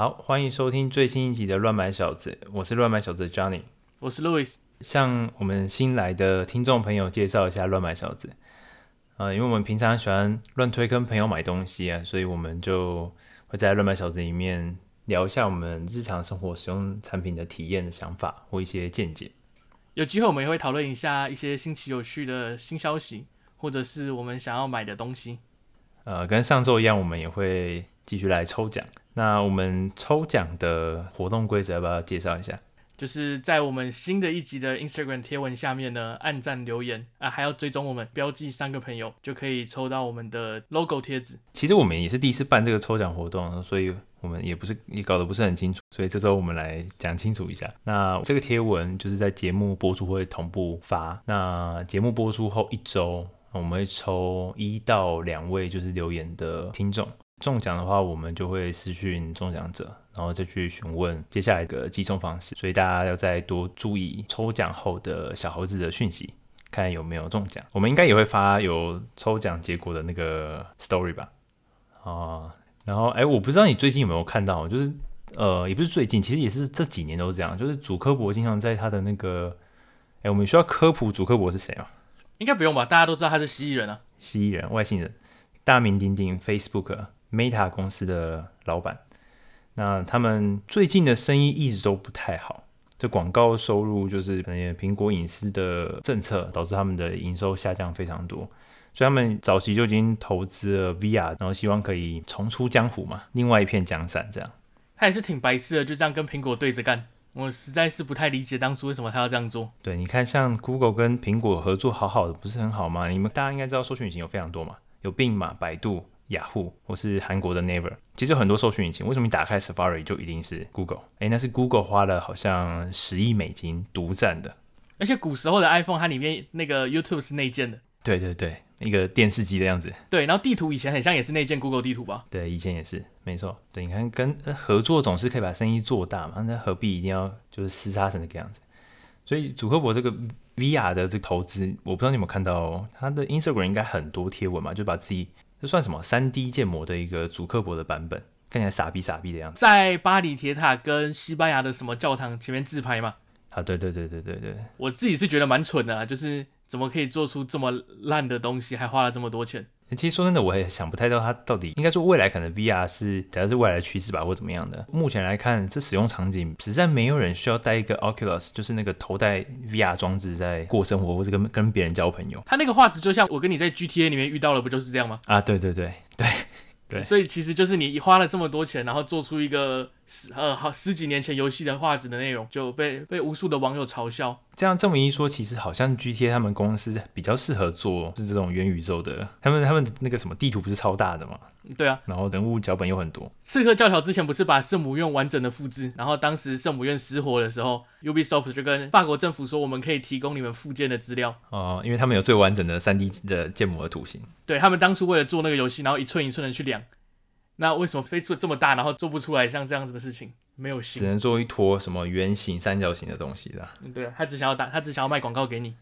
好，欢迎收听最新一集的《乱买小子》，我是乱买小子 Johnny，我是 Louis。向我们新来的听众朋友介绍一下乱买小子。呃，因为我们平常喜欢乱推跟朋友买东西啊，所以我们就会在乱买小子里面聊一下我们日常生活使用产品的体验的想法或一些见解。有机会我们也会讨论一下一些新奇有趣的新消息，或者是我们想要买的东西。呃，跟上周一样，我们也会继续来抽奖。那我们抽奖的活动规则要不要介绍一下？就是在我们新的一集的 Instagram 贴文下面呢，按赞留言啊，还要追踪我们，标记三个朋友，就可以抽到我们的 logo 贴纸。其实我们也是第一次办这个抽奖活动，所以我们也不是也搞得不是很清楚，所以这周我们来讲清楚一下。那这个贴文就是在节目播出会同步发，那节目播出后一周，我们会抽一到两位就是留言的听众。中奖的话，我们就会私讯中奖者，然后再去询问接下来的计中方式。所以大家要再多注意抽奖后的小猴子的讯息，看有没有中奖。我们应该也会发有抽奖结果的那个 story 吧？啊，然后哎，我不知道你最近有没有看到，就是呃，也不是最近，其实也是这几年都是这样，就是主科博经常在他的那个，哎，我们需要科普主科博是谁吗？应该不用吧？大家都知道他是蜥蜴人啊，蜥蜴人，外星人，大名鼎鼎 Facebook。Meta 公司的老板，那他们最近的生意一直都不太好，这广告收入就是可能苹果隐私的政策导致他们的营收下降非常多，所以他们早期就已经投资了 VR，然后希望可以重出江湖嘛，另外一片江山这样。他也是挺白痴的，就这样跟苹果对着干，我实在是不太理解当初为什么他要这样做。对，你看像 Google 跟苹果合作好好的，不是很好吗？你们大家应该知道搜寻引擎有非常多嘛，有 Bing 嘛，百度。雅虎或是韩国的 Naver，其实有很多搜寻引擎，为什么你打开 Safari 就一定是 Google？哎，那是 Google 花了好像十亿美金独占的。而且古时候的 iPhone 它里面那个 YouTube 是内建的。对对对，一个电视机的样子。对，然后地图以前很像也是内建 Google 地图吧？对，以前也是，没错。对，你看跟合作总是可以把生意做大嘛，那何必一定要就是厮杀成这个样子？所以祖克伯这个 VR 的这个投资，我不知道你有没有看到哦，他的 Instagram 应该很多贴文嘛，就把自己。这算什么？三 D 建模的一个主刻薄的版本，看起来傻逼傻逼的样子。在巴黎铁塔跟西班牙的什么教堂前面自拍吗？啊，对对对对对对。我自己是觉得蛮蠢的啦，就是怎么可以做出这么烂的东西，还花了这么多钱。其实说真的，我也想不太到它到底应该说未来可能 VR 是假如是未来的趋势吧，或怎么样的。目前来看，这使用场景实在没有人需要带一个 Oculus，就是那个头戴 VR 装置在过生活，或者跟跟别人交朋友。它那个画质就像我跟你在 GTA 里面遇到了，不就是这样吗？啊，对对对对。对，所以其实就是你花了这么多钱，然后做出一个十呃好十几年前游戏的画质的内容，就被被无数的网友嘲笑。这样这么一说，其实好像 GTA 他们公司比较适合做是这种元宇宙的。他们他们那个什么地图不是超大的吗？对啊，然后人物脚本有很多。刺客教条之前不是把圣母院完整的复制，然后当时圣母院失火的时候，Ubisoft 就跟法国政府说，我们可以提供你们复建的资料。哦，因为他们有最完整的 3D 的建模的图形。对，他们当初为了做那个游戏，然后一寸一寸的去量。那为什么 Facebook 这么大，然后做不出来像这样子的事情？没有心，只能做一坨什么圆形、三角形的东西的。嗯对啊，他只想要打，他只想要卖广告给你。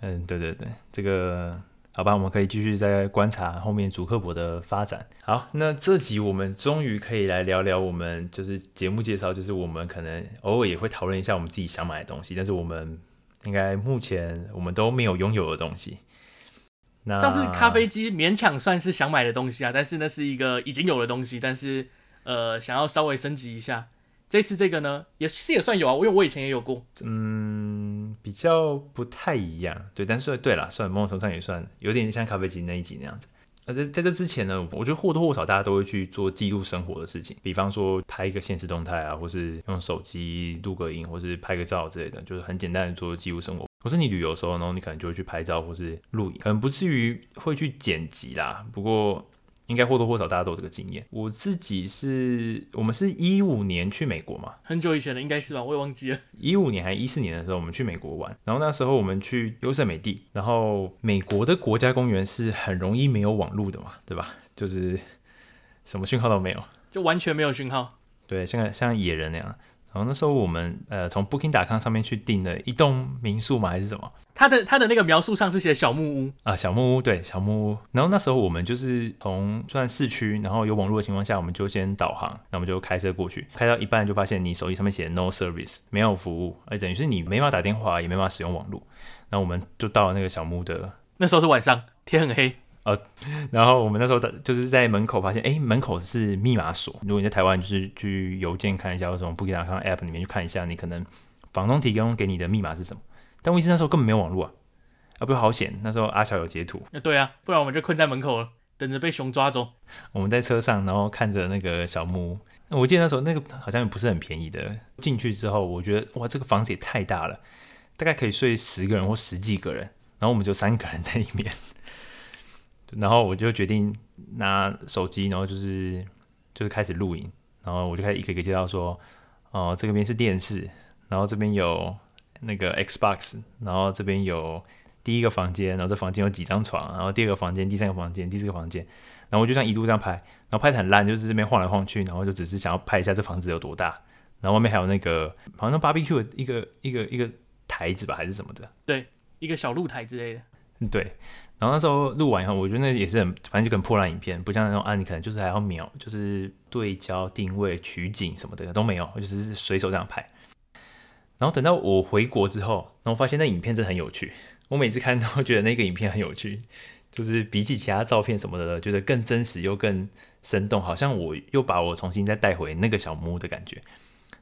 嗯，对对对，这个好吧，我们可以继续再观察后面主克伯的发展。好，那这集我们终于可以来聊聊我们就是节目介绍，就是我们可能偶尔也会讨论一下我们自己想买的东西，但是我们应该目前我们都没有拥有的东西。那上次咖啡机勉强算是想买的东西啊，但是那是一个已经有的东西，但是呃想要稍微升级一下。这次这个呢，也是也算有啊，因为我以前也有过。嗯，比较不太一样，对，但是对了，算某种程度上也算有点像咖啡机那一集那样子。那在在这之前呢，我觉得或多或少大家都会去做记录生活的事情，比方说拍一个现实动态啊，或是用手机录个影，或是拍个照之类的，就是很简单的做记录生活。或是你旅游的时候，然后你可能就会去拍照或是录影，可能不至于会去剪辑啦。不过应该或多或少大家都有这个经验。我自己是，我们是一五年去美国嘛，很久以前的应该是吧，我也忘记了。一五年还是一四年的时候，我们去美国玩，然后那时候我们去优胜美地，然后美国的国家公园是很容易没有网络的嘛，对吧？就是什么讯号都没有，就完全没有讯号。对，像像野人那样。然后那时候我们呃从 Booking.com 上面去订了一栋民宿嘛，还是什么？他的他的那个描述上是写小木屋啊，小木屋对，小木屋。然后那时候我们就是从算市区，然后有网络的情况下，我们就先导航，那我们就开车过去，开到一半就发现你手机上面写 No Service，没有服务，哎，等于是你没法打电话，也没法使用网络。那我们就到了那个小木屋的，那时候是晚上，天很黑。呃，然后我们那时候的就是在门口发现，哎，门口是密码锁。如果你在台湾，就是去邮件看一下，或者从 Booking.com App 里面去看一下，你可能房东提供给你的密码是什么。但问题是那时候根本没有网络啊，啊，不好险。那时候阿乔有截图，那对啊，不然我们就困在门口了，等着被熊抓走。我们在车上，然后看着那个小木屋，我记得那时候那个好像不是很便宜的。进去之后，我觉得哇，这个房子也太大了，大概可以睡十个人或十几个人，然后我们就三个人在里面。然后我就决定拿手机，然后就是就是开始录影，然后我就开始一个一个介绍说，哦、呃，这边是电视，然后这边有那个 Xbox，然后这边有第一个房间，然后这房间有几张床，然后第二个房间、第三个房间、第四个房间，然后我就这样一路这样拍，然后拍的很烂，就是这边晃来晃去，然后就只是想要拍一下这房子有多大，然后外面还有那个好像 barbecue 的一个一个一个台子吧，还是什么的，对，一个小露台之类的，对。然后那时候录完以后，我觉得那也是很，反正就很破烂影片，不像那种啊，你可能就是还要瞄，就是对焦、定位、取景什么的都没有，我就是随手这样拍。然后等到我回国之后，然后发现那影片真的很有趣。我每次看都觉得那个影片很有趣，就是比起其他照片什么的，觉得更真实又更生动，好像我又把我重新再带回那个小木屋的感觉。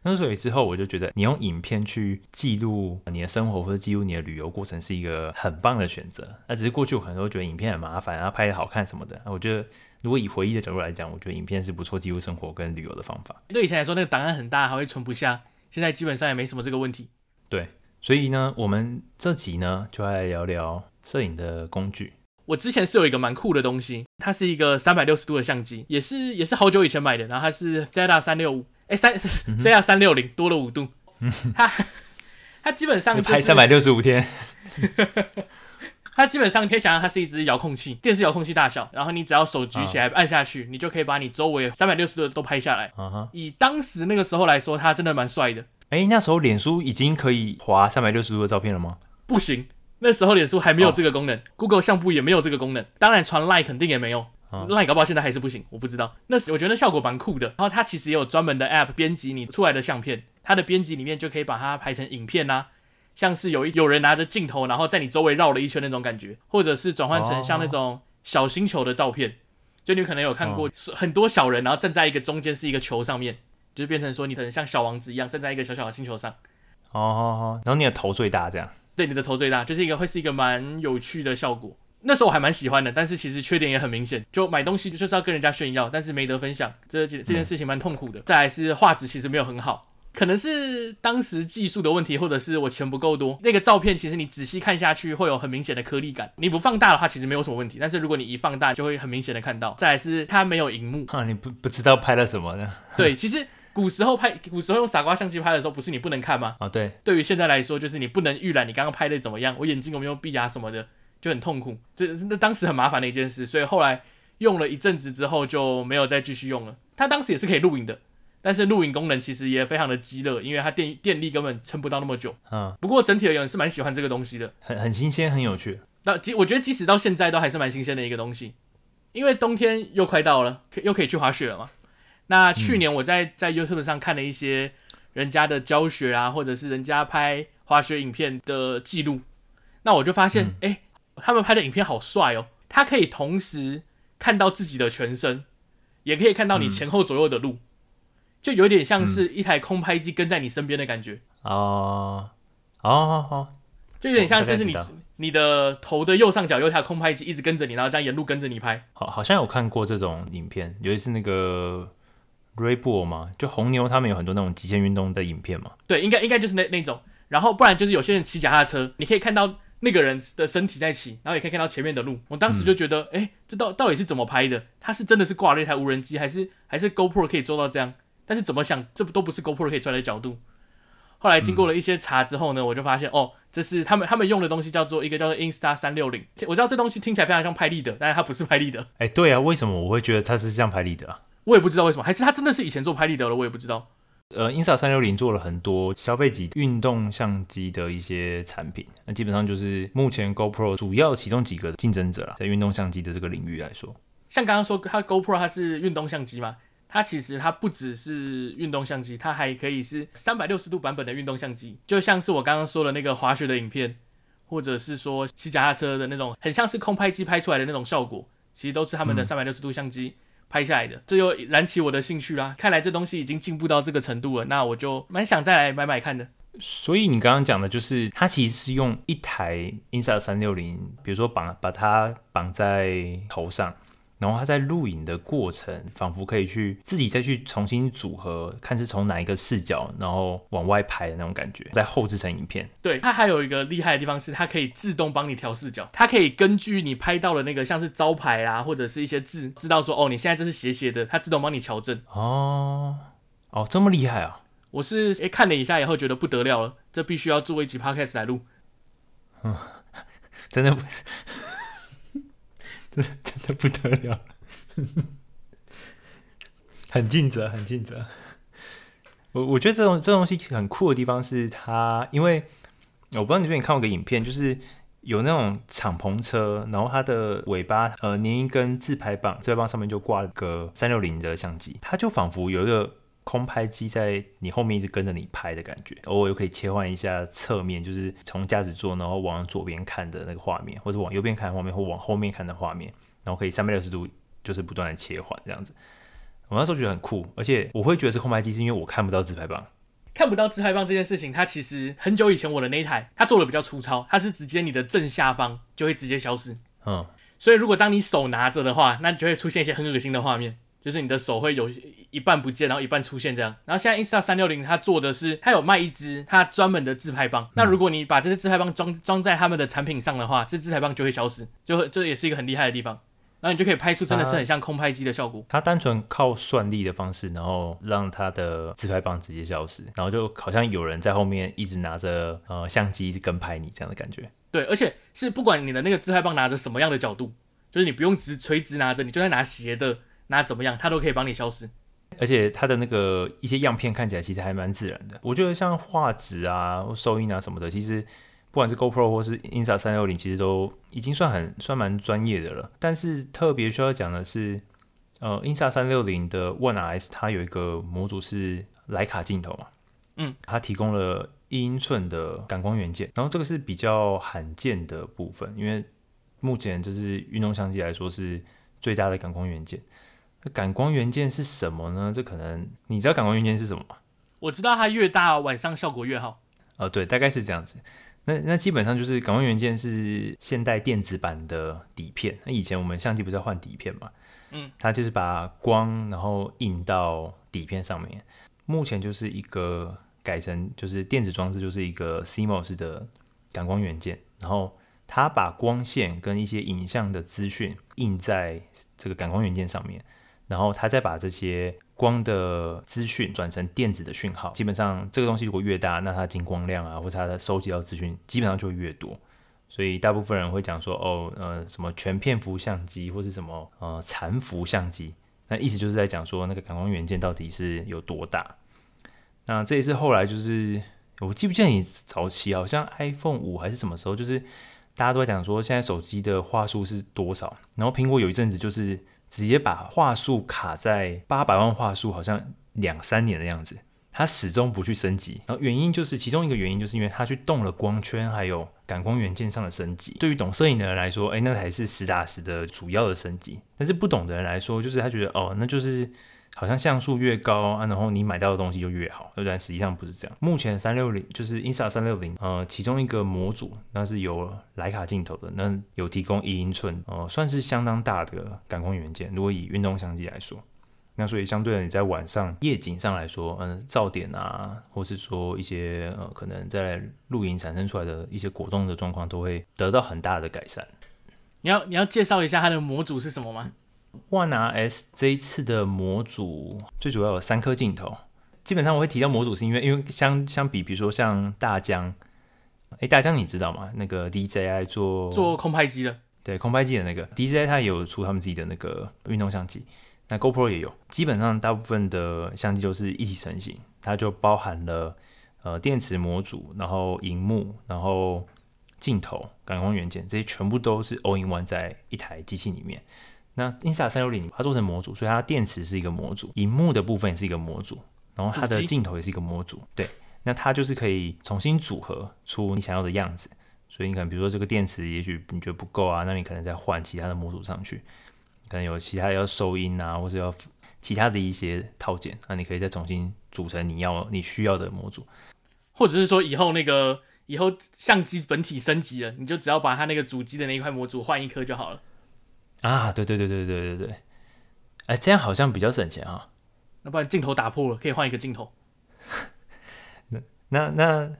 那所以之后我就觉得，你用影片去记录你的生活或者记录你的旅游过程是一个很棒的选择。那只是过去我可能都觉得影片很麻烦，然后拍的好看什么的。我觉得如果以回忆的角度来讲，我觉得影片是不错记录生活跟旅游的方法。对以前来说，那个档案很大，还会存不下。现在基本上也没什么这个问题。对，所以呢，我们这集呢就来聊聊摄影的工具。我之前是有一个蛮酷的东西，它是一个三百六十度的相机，也是也是好久以前买的，然后它是 Theta 三六五。哎，三 C R 三六零多了五度，它它 基本上、就是、拍三百六十五天，它基本上可以想象它是一只遥控器，电视遥控器大小，然后你只要手举起来按下去，你就可以把你周围三百六十度都拍下来。以当时那个时候来说，它真的蛮帅的。哎，那时候脸书已经可以滑三百六十度的照片了吗？不行，那时候脸书还没有这个功能，Google 相簿也没有这个功能，当然传 Line 肯定也没有。那你搞不好现在还是不行，我不知道。那时我觉得那效果蛮酷的。然后它其实也有专门的 App 编辑你出来的相片，它的编辑里面就可以把它拍成影片啊，像是有一有人拿着镜头，然后在你周围绕了一圈那种感觉，或者是转换成像那种小星球的照片，就你可能有看过很多小人，然后站在一个中间是一个球上面，就变成说你可能像小王子一样站在一个小小的星球上。哦哦哦，然后你的头最大这样？对，你的头最大，就是一个会是一个蛮有趣的效果。那时候我还蛮喜欢的，但是其实缺点也很明显，就买东西就是要跟人家炫耀，但是没得分享，这这件事情蛮痛苦的。再来是画质其实没有很好，可能是当时技术的问题，或者是我钱不够多。那个照片其实你仔细看下去会有很明显的颗粒感，你不放大的话其实没有什么问题，但是如果你一放大就会很明显的看到。再来是它没有荧幕，啊，你不不知道拍了什么呢？对，其实古时候拍，古时候用傻瓜相机拍的时候，不是你不能看吗？啊，对。对于现在来说，就是你不能预览你刚刚拍的怎么样，我眼睛有没有闭啊什么的。就很痛苦，这那当时很麻烦的一件事，所以后来用了一阵子之后就没有再继续用了。它当时也是可以录影的，但是录影功能其实也非常的鸡肋，因为它电电力根本撑不到那么久。嗯，不过整体而言是蛮喜欢这个东西的，很很新鲜，很有趣。那即我觉得即使到现在都还是蛮新鲜的一个东西，因为冬天又快到了，又可以去滑雪了嘛。那去年我在在 YouTube 上看了一些人家的教学啊，或者是人家拍滑雪影片的记录，那我就发现，哎、嗯。欸他们拍的影片好帅哦！他可以同时看到自己的全身，也可以看到你前后左右的路，嗯、就有点像是一台空拍机跟在你身边的感觉。哦哦哦，就有点像是是你你的头的右上角有一台空拍机一直跟着你，然后这样沿路跟着你拍。好，好像有看过这种影片，尤其是那个 Red Bull 嘛，就红牛他们有很多那种极限运动的影片嘛。对，应该应该就是那那种。然后不然就是有些人骑脚踏车，你可以看到。那个人的身体在骑，然后也可以看到前面的路。我当时就觉得，哎、嗯，这到到底是怎么拍的？他是真的是挂了一台无人机，还是还是 GoPro 可以做到这样？但是怎么想，这不都不是 GoPro 可以出来的角度。后来经过了一些查之后呢，嗯、我就发现，哦，这是他们他们用的东西，叫做一个叫做 Insta 三六零。我知道这东西听起来非常像拍立得，但是它不是拍立得。哎，对啊，为什么我会觉得它是像拍立得啊？我也不知道为什么，还是它真的是以前做拍立得了，我也不知道。呃，Insta 三六零做了很多消费级运动相机的一些产品，那基本上就是目前 GoPro 主要其中几个竞争者啦，在运动相机的这个领域来说。像刚刚说，它 GoPro 它是运动相机嘛，它其实它不只是运动相机，它还可以是三百六十度版本的运动相机，就像是我刚刚说的那个滑雪的影片，或者是说骑脚踏车的那种，很像是空拍机拍出来的那种效果，其实都是他们的三百六十度相机拍下来的，这又燃起我的兴趣啦。看来这东西已经进步到这个程度了，那我就蛮想再来买买看的。所以你刚刚讲的就是，它其实是用一台 Insta 三六零比如说绑把它绑在头上。然后他在录影的过程，仿佛可以去自己再去重新组合，看是从哪一个视角，然后往外拍的那种感觉，再后制成影片。对，它还有一个厉害的地方是，它可以自动帮你调视角，它可以根据你拍到的那个像是招牌啊，或者是一些字，知道说哦，你现在这是斜斜的，它自动帮你调正。哦，哦，这么厉害啊！我是诶看了一下以后觉得不得了了，这必须要做一集 podcast 来录。嗯，真的不。真真的不得了，很尽责，很尽责。我我觉得这种这东西很酷的地方是它，因为我不知道你最近看过个影片，就是有那种敞篷车，然后它的尾巴呃粘一根自拍棒，自拍棒上面就挂了个三六零的相机，它就仿佛有一个。空拍机在你后面一直跟着你拍的感觉，偶尔又可以切换一下侧面，就是从驾驶座然后往左边看的那个画面，或者往右边看的画面，或往后面看的画面，然后可以三百六十度就是不断的切换这样子。我那时候觉得很酷，而且我会觉得是空拍机，是因为我看不到自拍棒。看不到自拍棒这件事情，它其实很久以前我的那一台，它做的比较粗糙，它是直接你的正下方就会直接消失。嗯，所以如果当你手拿着的话，那就会出现一些很恶心的画面。就是你的手会有一半不见，然后一半出现这样。然后现在 Insta 三六零它做的是，它有卖一支它专门的自拍棒。嗯、那如果你把这支自拍棒装装在他们的产品上的话，这自拍棒就会消失，就会这也是一个很厉害的地方。然后你就可以拍出真的是很像空拍机的效果。它单纯靠算力的方式，然后让它的自拍棒直接消失，然后就好像有人在后面一直拿着呃相机跟拍你这样的感觉。对，而且是不管你的那个自拍棒拿着什么样的角度，就是你不用直垂直拿着，你就算拿斜的。那怎么样，它都可以帮你消失，而且它的那个一些样片看起来其实还蛮自然的。我觉得像画质啊、收音啊什么的，其实不管是 GoPro 或是 Insta 三六零，其实都已经算很算蛮专业的了。但是特别需要讲的是，呃，Insta 三六零的 One RS 它有一个模组是徕卡镜头嘛，嗯，它提供了一英寸的感光元件，然后这个是比较罕见的部分，因为目前就是运动相机来说是最大的感光元件。感光元件是什么呢？这可能你知道感光元件是什么吗？我知道它越大，晚上效果越好。哦，对，大概是这样子。那那基本上就是感光元件是现代电子版的底片。那以前我们相机不是要换底片嘛？嗯，它就是把光然后印到底片上面。目前就是一个改成就是电子装置，就是一个 CMOS 的感光元件，然后它把光线跟一些影像的资讯印在这个感光元件上面。然后他再把这些光的资讯转成电子的讯号，基本上这个东西如果越大，那它进光量啊，或者它的收集到资讯，基本上就会越多。所以大部分人会讲说，哦，呃，什么全片幅相机，或是什么呃残幅相机，那意思就是在讲说那个感光元件到底是有多大。那这也是后来就是，我记不记得你早期好像 iPhone 五还是什么时候，就是大家都在讲说现在手机的画素是多少，然后苹果有一阵子就是。直接把话术卡在八百万话术，好像两三年的样子，他始终不去升级。然后原因就是其中一个原因，就是因为他去动了光圈还有感光元件上的升级。对于懂摄影的人来说，哎，那才是实打实的主要的升级。但是不懂的人来说，就是他觉得哦，那就是。好像像素越高啊，然后你买到的东西就越好，对不对？实际上不是这样。目前三六零就是 Insta 三六零，呃，其中一个模组那是有徠卡镜头的，那有提供一英寸，呃，算是相当大的感光元件。如果以运动相机来说，那所以相对的你在晚上夜景上来说，嗯、噪点啊，或是说一些呃，可能在露营产生出来的一些果冻的状况，都会得到很大的改善。你要你要介绍一下它的模组是什么吗？One RS 这一次的模组最主要有三颗镜头。基本上我会提到模组，是因为因为相相比，比如说像大疆，哎，大疆你知道吗？那个 DJI 做做空拍机的，对，空拍机的那个 DJI，它也有出他们自己的那个运动相机。那 GoPro 也有，基本上大部分的相机都是一体成型，它就包含了呃电池模组，然后荧幕，然后镜头、感光元件这些全部都是 all in one 在一台机器里面。那 Insta360 它做成模组，所以它电池是一个模组，荧幕的部分也是一个模组，然后它的镜头也是一个模组。对，那它就是可以重新组合出你想要的样子。所以你可能比如说这个电池，也许你觉得不够啊，那你可能再换其他的模组上去。可能有其他要收音啊，或者要其他的一些套件，那你可以再重新组成你要你需要的模组，或者是说以后那个以后相机本体升级了，你就只要把它那个主机的那一块模组换一颗就好了。啊，对对对对对对对，哎，这样好像比较省钱啊。那不然镜头打破了，可以换一个镜头。那 那那，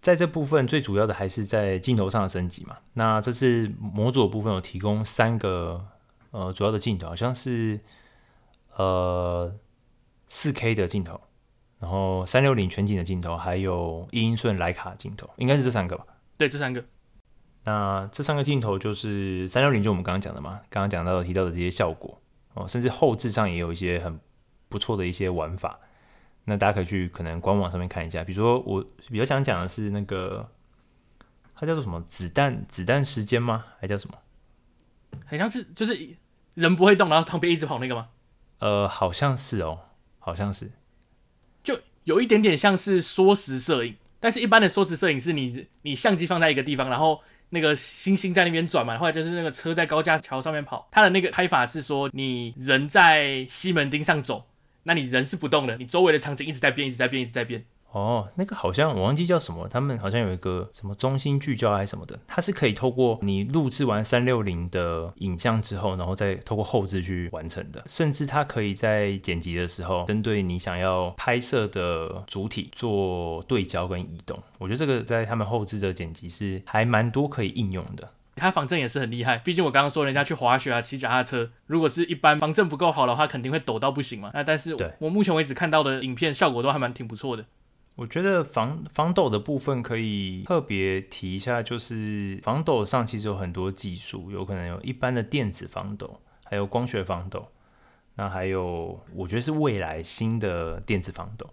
在这部分最主要的还是在镜头上的升级嘛。那这次模组的部分有提供三个。呃，主要的镜头好像是呃四 K 的镜头，然后三六零全景的镜头，还有一英寸徕卡镜头，应该是这三个吧？对，这三个。那这三个镜头就是三六零，就我们刚刚讲的嘛，刚刚讲到提到的这些效果哦，甚至后置上也有一些很不错的一些玩法。那大家可以去可能官网上面看一下，比如说我比较想讲的是那个，它叫做什么？子弹子弹时间吗？还叫什么？好像是就是。人不会动，然后旁边一直跑那个吗？呃，好像是哦，好像是，就有一点点像是缩时摄影，但是一般的缩时摄影是你你相机放在一个地方，然后那个星星在那边转嘛，后来就是那个车在高架桥上面跑，它的那个拍法是说你人在西门町上走，那你人是不动的，你周围的场景一直在变，一直在变，一直在变。哦，那个好像我忘记叫什么，他们好像有一个什么中心聚焦还是什么的，它是可以透过你录制完三六零的影像之后，然后再透过后置去完成的，甚至它可以在剪辑的时候，针对你想要拍摄的主体做对焦跟移动。我觉得这个在他们后置的剪辑是还蛮多可以应用的。它防震也是很厉害，毕竟我刚刚说人家去滑雪啊、骑脚踏车，如果是一般防震不够好的话，肯定会抖到不行嘛。那但是我目前为止看到的影片效果都还蛮挺不错的。我觉得防防抖的部分可以特别提一下，就是防抖上其实有很多技术，有可能有一般的电子防抖，还有光学防抖，那还有我觉得是未来新的电子防抖。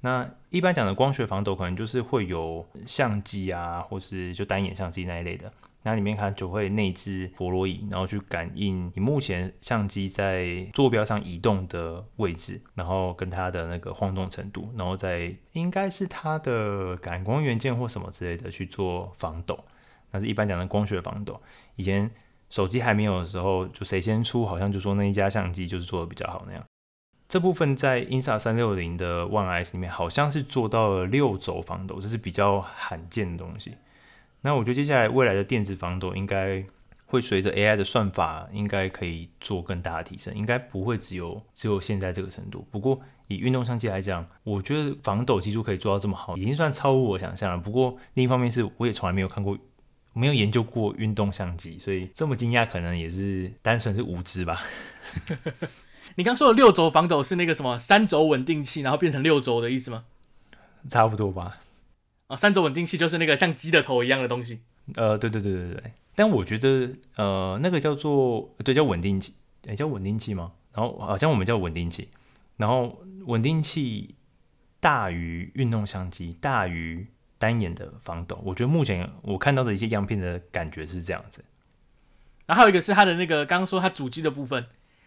那一般讲的光学防抖，可能就是会有相机啊，或是就单眼相机那一类的。那里面它就会内置陀螺仪，然后去感应你目前相机在坐标上移动的位置，然后跟它的那个晃动程度，然后再应该是它的感光元件或什么之类的去做防抖。那是一般讲的光学防抖。以前手机还没有的时候，就谁先出，好像就说那一家相机就是做的比较好那样。这部分在 Insta360 的 One S 里面好像是做到了六轴防抖，这是比较罕见的东西。那我觉得接下来未来的电子防抖应该会随着 AI 的算法，应该可以做更大的提升，应该不会只有只有现在这个程度。不过以运动相机来讲，我觉得防抖技术可以做到这么好，已经算超乎我想象了。不过另一方面是，我也从来没有看过，没有研究过运动相机，所以这么惊讶，可能也是单纯是无知吧。你刚说的六轴防抖是那个什么三轴稳定器，然后变成六轴的意思吗？差不多吧。啊，三轴稳定器就是那个像鸡的头一样的东西。呃，对对对对对。但我觉得，呃，那个叫做对，叫稳定器，诶、欸，叫稳定器吗？然后好像我们叫稳定器。然后稳定器大于运动相机，大于单眼的防抖。我觉得目前我看到的一些样片的感觉是这样子。然后还有一个是它的那个，刚刚说它主机的部分，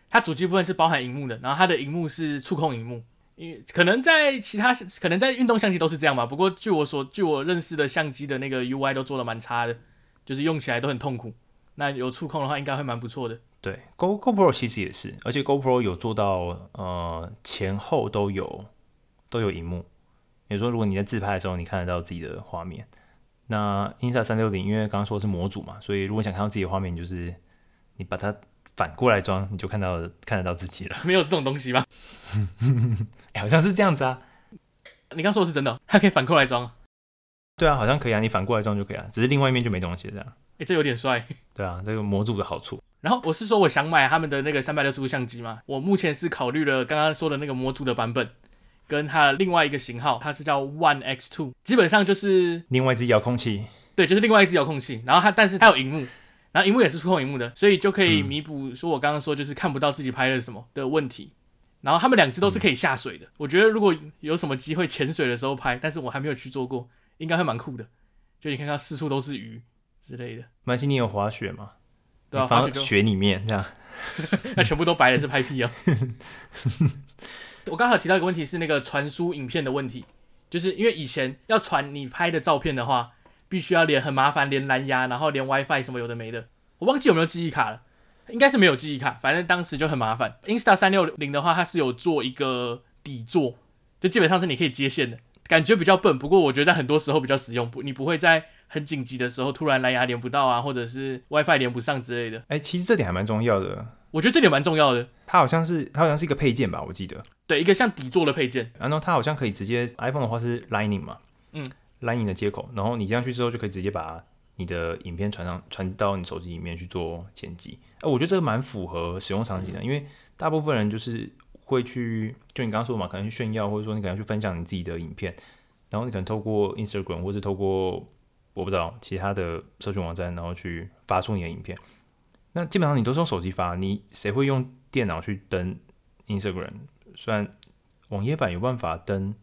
它主机部分是包含荧幕的，然后它的荧幕是触控荧幕。因为可能在其他，可能在运动相机都是这样吧。不过据我所，据我认识的相机的那个 UI 都做得蛮差的，就是用起来都很痛苦。那有触控的话，应该会蛮不错的。对，Go GoPro 其实也是，而且 GoPro 有做到呃前后都有都有荧幕。比如说，如果你在自拍的时候，你看得到自己的画面。那 Insta360 因为刚刚说的是模组嘛，所以如果想看到自己的画面，就是你把它。反过来装，你就看到看得到自己了。没有这种东西吗？欸、好像是这样子啊。你刚说的是真的，它可以反过来装。对啊，好像可以啊，你反过来装就可以了，只是另外一面就没东西这样。哎、欸，这有点帅。对啊，这个模组的好处。然后我是说，我想买他们的那个三百六十度相机嘛。我目前是考虑了刚刚说的那个模组的版本，跟它的另外一个型号，它是叫 One X Two，基本上就是另外一只遥控器。对，就是另外一只遥控器。然后它，但是它有荧幕。然后荧幕也是触控荧幕的，所以就可以弥补说我刚刚说就是看不到自己拍了什么的问题。然后他们两只都是可以下水的，我觉得如果有什么机会潜水的时候拍，但是我还没有去做过，应该会蛮酷的。就你看看四处都是鱼之类的。麦西，你有滑雪吗？对啊，滑雪雪里面这样，那全部都白的是拍屁啊！我刚好提到一个问题是那个传输影片的问题，就是因为以前要传你拍的照片的话，必须要连很麻烦，连蓝牙，然后连 WiFi 什么有的没的，我忘记有没有记忆卡了。应该是没有记忆卡，反正当时就很麻烦。Insta 三六零的话，它是有做一个底座，就基本上是你可以接线的，感觉比较笨。不过我觉得在很多时候比较实用，不，你不会在很紧急的时候突然蓝牙连不到啊，或者是 WiFi 连不上之类的。哎、欸，其实这点还蛮重要的。我觉得这点蛮重要的。它好像是它好像是一个配件吧，我记得。对，一个像底座的配件。然后它好像可以直接 iPhone 的话是 Lightning 嘛，嗯 Line 的接口，然后你这样去之后就可以直接把你的影片传上传到你手机里面去做剪辑。哎，我觉得这个蛮符合使用场景的，因为大部分人就是会去，就你刚刚说的嘛，可能去炫耀，或者说你可能去分享你自己的影片，然后你可能透过 Instagram 或者透过我不知道其他的社群网站，然后去发出你的影片。那基本上你都是用手机发，你谁会用电脑去登 Instagram？虽然网页版有办法登，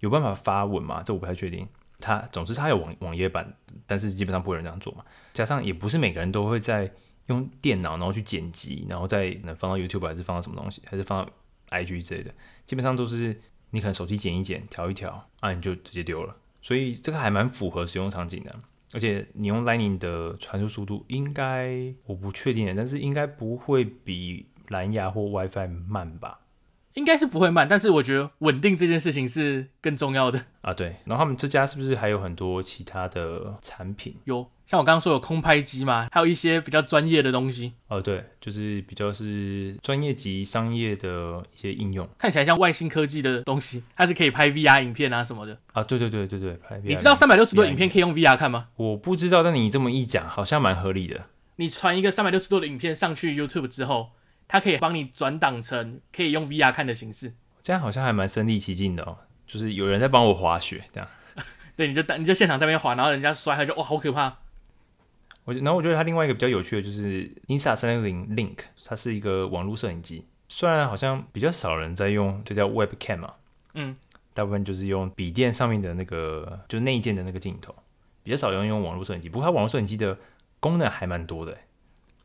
有办法发文嘛，这我不太确定。它总之它有网网页版，但是基本上不会人这样做嘛。加上也不是每个人都会在。用电脑然后去剪辑，然后再能放到 YouTube 还是放到什么东西，还是放到 IG 之类的，基本上都是你可能手机剪一剪，调一调，啊你就直接丢了。所以这个还蛮符合使用场景的，而且你用 Lightning 的传输速度应该我不确定，但是应该不会比蓝牙或 WiFi 慢吧？应该是不会慢，但是我觉得稳定这件事情是更重要的啊。对，然后他们这家是不是还有很多其他的产品？有，像我刚刚说有空拍机嘛，还有一些比较专业的东西。哦，对，就是比较是专业级商业的一些应用，看起来像外星科技的东西，它是可以拍 VR 影片啊什么的。啊，对对对对对，拍 VR。你知道三百六十度影片可以用 VR 看吗？我不知道，但你这么一讲，好像蛮合理的。你传一个三百六十度的影片上去 YouTube 之后。它可以帮你转档成可以用 VR 看的形式，这样好像还蛮身临其境的哦。就是有人在帮我滑雪，这样。对，你就你就现场在那边滑，然后人家摔，他就哇好可怕。我然后我觉得它另外一个比较有趣的就是 Insta 三六零 Link，它是一个网络摄影机。虽然好像比较少人在用，这叫 Webcam 嘛，嗯，大部分就是用笔电上面的那个就内建的那个镜头，比较少人用网络摄影机。不过它网络摄影机的功能还蛮多的。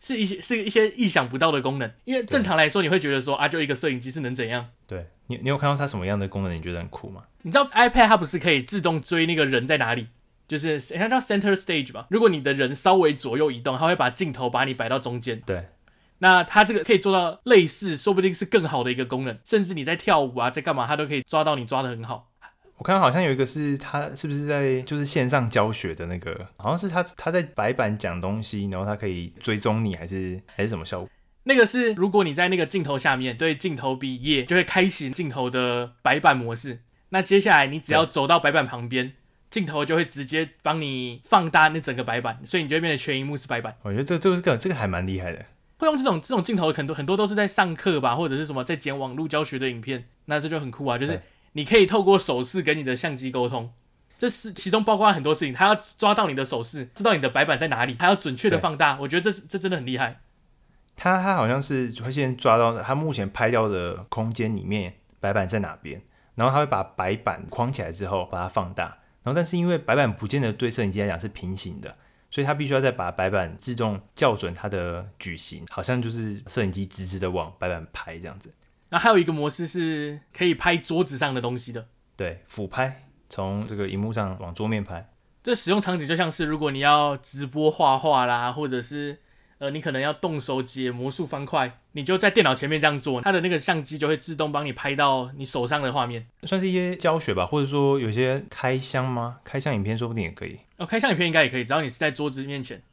是一些是一些意想不到的功能，因为正常来说你会觉得说啊，就一个摄影机是能怎样？对你，你有看到它什么样的功能？你觉得很酷吗？你知道 iPad 它不是可以自动追那个人在哪里？就是它叫 Center Stage 吧？如果你的人稍微左右移动，它会把镜头把你摆到中间。对，那它这个可以做到类似，说不定是更好的一个功能，甚至你在跳舞啊，在干嘛，它都可以抓到你抓的很好。我看到好像有一个是他是不是在就是线上教学的那个，好像是他他在白板讲东西，然后他可以追踪你，还是还是什么效果？那个是如果你在那个镜头下面对镜头比耶，就会开启镜头的白板模式。那接下来你只要走到白板旁边，镜头就会直接帮你放大那整个白板，所以你就会变得全荧幕是白板。我觉得这这个这个还蛮厉害的。会用这种这种镜头很多很多都是在上课吧，或者是什么在剪网络教学的影片，那这就很酷啊，就是。你可以透过手势跟你的相机沟通，这是其中包括很多事情。他要抓到你的手势，知道你的白板在哪里，还要准确的放大。我觉得这是这真的很厉害。他他好像是会先抓到他目前拍到的空间里面白板在哪边，然后他会把白板框起来之后把它放大。然后但是因为白板不见得对摄影机来讲是平行的，所以他必须要再把白板自动校准它的矩形，好像就是摄影机直直的往白板拍这样子。那还有一个模式是可以拍桌子上的东西的，对，俯拍，从这个荧幕上往桌面拍。这使用场景就像是如果你要直播画画啦，或者是呃你可能要动手解魔术方块，你就在电脑前面这样做，它的那个相机就会自动帮你拍到你手上的画面。算是一些教学吧，或者说有些开箱吗？开箱影片说不定也可以。哦，开箱影片应该也可以，只要你是在桌子面前。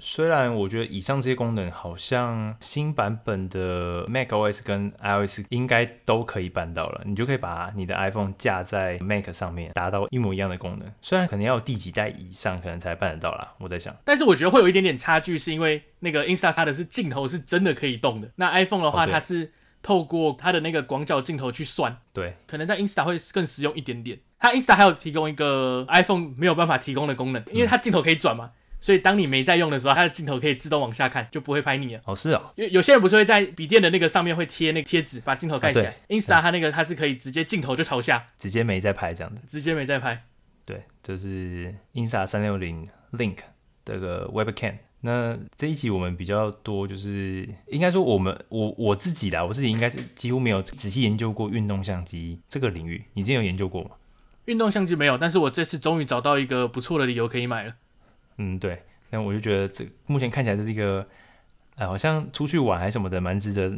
虽然我觉得以上这些功能好像新版本的 macOS 跟 iOS 应该都可以办到了，你就可以把你的 iPhone 架在 Mac 上面，达到一模一样的功能。虽然可能要第几代以上可能才办得到啦，我在想。但是我觉得会有一点点差距，是因为那个 Insta 它的是镜头是真的可以动的，那 iPhone 的话它是透过它的那个广角镜头去算，对，可能在 Insta 会更实用一点点。它 Insta 还有提供一个 iPhone 没有办法提供的功能，因为它镜头可以转嘛。所以当你没在用的时候，它的镜头可以自动往下看，就不会拍你了。哦，是哦，因为有些人不是会在笔电的那个上面会贴那个贴纸，把镜头盖起来。啊、Insta 它那个它是可以直接镜头就朝下，直接没在拍这样子，直接没在拍。对，这是 Insta 三六零 Link 这个 Webcam。那这一集我们比较多，就是应该说我们我我自己啦，我自己应该是几乎没有仔细研究过运动相机这个领域。你之前有研究过吗？运动相机没有，但是我这次终于找到一个不错的理由可以买了。嗯，对。那我就觉得这目前看起来这是一个，呃，好像出去玩还是什么的，蛮值得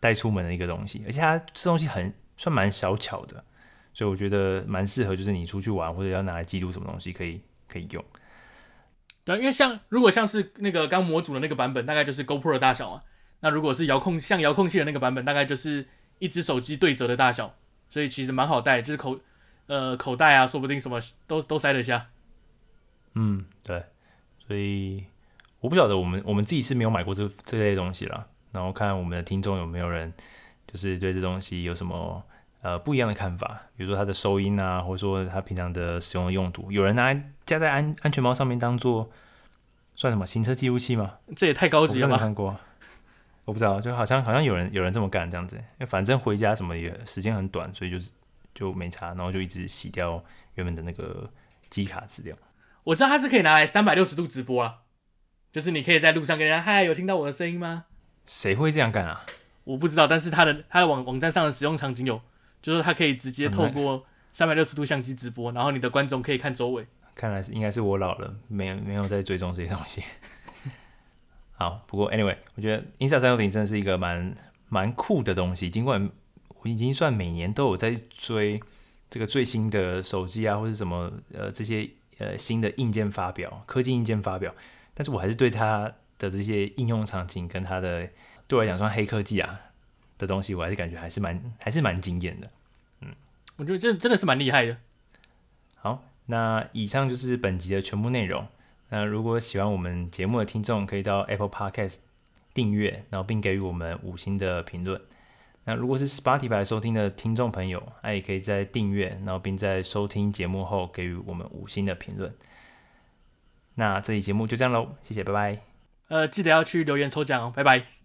带出门的一个东西。而且它这东西很算蛮小巧的，所以我觉得蛮适合，就是你出去玩或者要拿来记录什么东西，可以可以用。对，因为像如果像是那个刚模组的那个版本，大概就是 GoPro 的大小啊。那如果是遥控像遥控器的那个版本，大概就是一只手机对折的大小，所以其实蛮好带，就是口呃口袋啊，说不定什么都都塞得下。嗯，对。所以我不晓得我们我们自己是没有买过这这类东西啦。然后看我们的听众有没有人就是对这东西有什么呃不一样的看法，比如说它的收音啊，或者说它平常的使用的用途，有人拿来加在安安全帽上面当做算什么行车记录器吗？这也太高级了吧！看过，我不知道，就好像好像有人有人这么干这样子，因为反正回家什么也时间很短，所以就是就没查，然后就一直洗掉原本的那个机卡资料。我知道它是可以拿来三百六十度直播啊，就是你可以在路上跟人家嗨，有听到我的声音吗？谁会这样干啊？我不知道，但是它的它的网网站上的使用场景有，就是它可以直接透过三百六十度相机直播，然后你的观众可以看周围。看来是应该是我老了，没有没有在追踪这些东西。好，不过 anyway，我觉得 Insta360 真的是一个蛮蛮酷的东西，尽管我已经算每年都有在追这个最新的手机啊，或者什么呃这些。呃，新的硬件发表，科技硬件发表，但是我还是对它的这些应用场景跟它的对我来讲算黑科技啊的东西，我还是感觉还是蛮还是蛮惊艳的。嗯，我觉得这真的是蛮厉害的。好，那以上就是本集的全部内容。那如果喜欢我们节目的听众，可以到 Apple Podcast 订阅，然后并给予我们五星的评论。那如果是 Spotify 收听的听众朋友，那也可以在订阅，然后并在收听节目后给予我们五星的评论。那这期节目就这样喽，谢谢，拜拜。呃，记得要去留言抽奖哦，拜拜。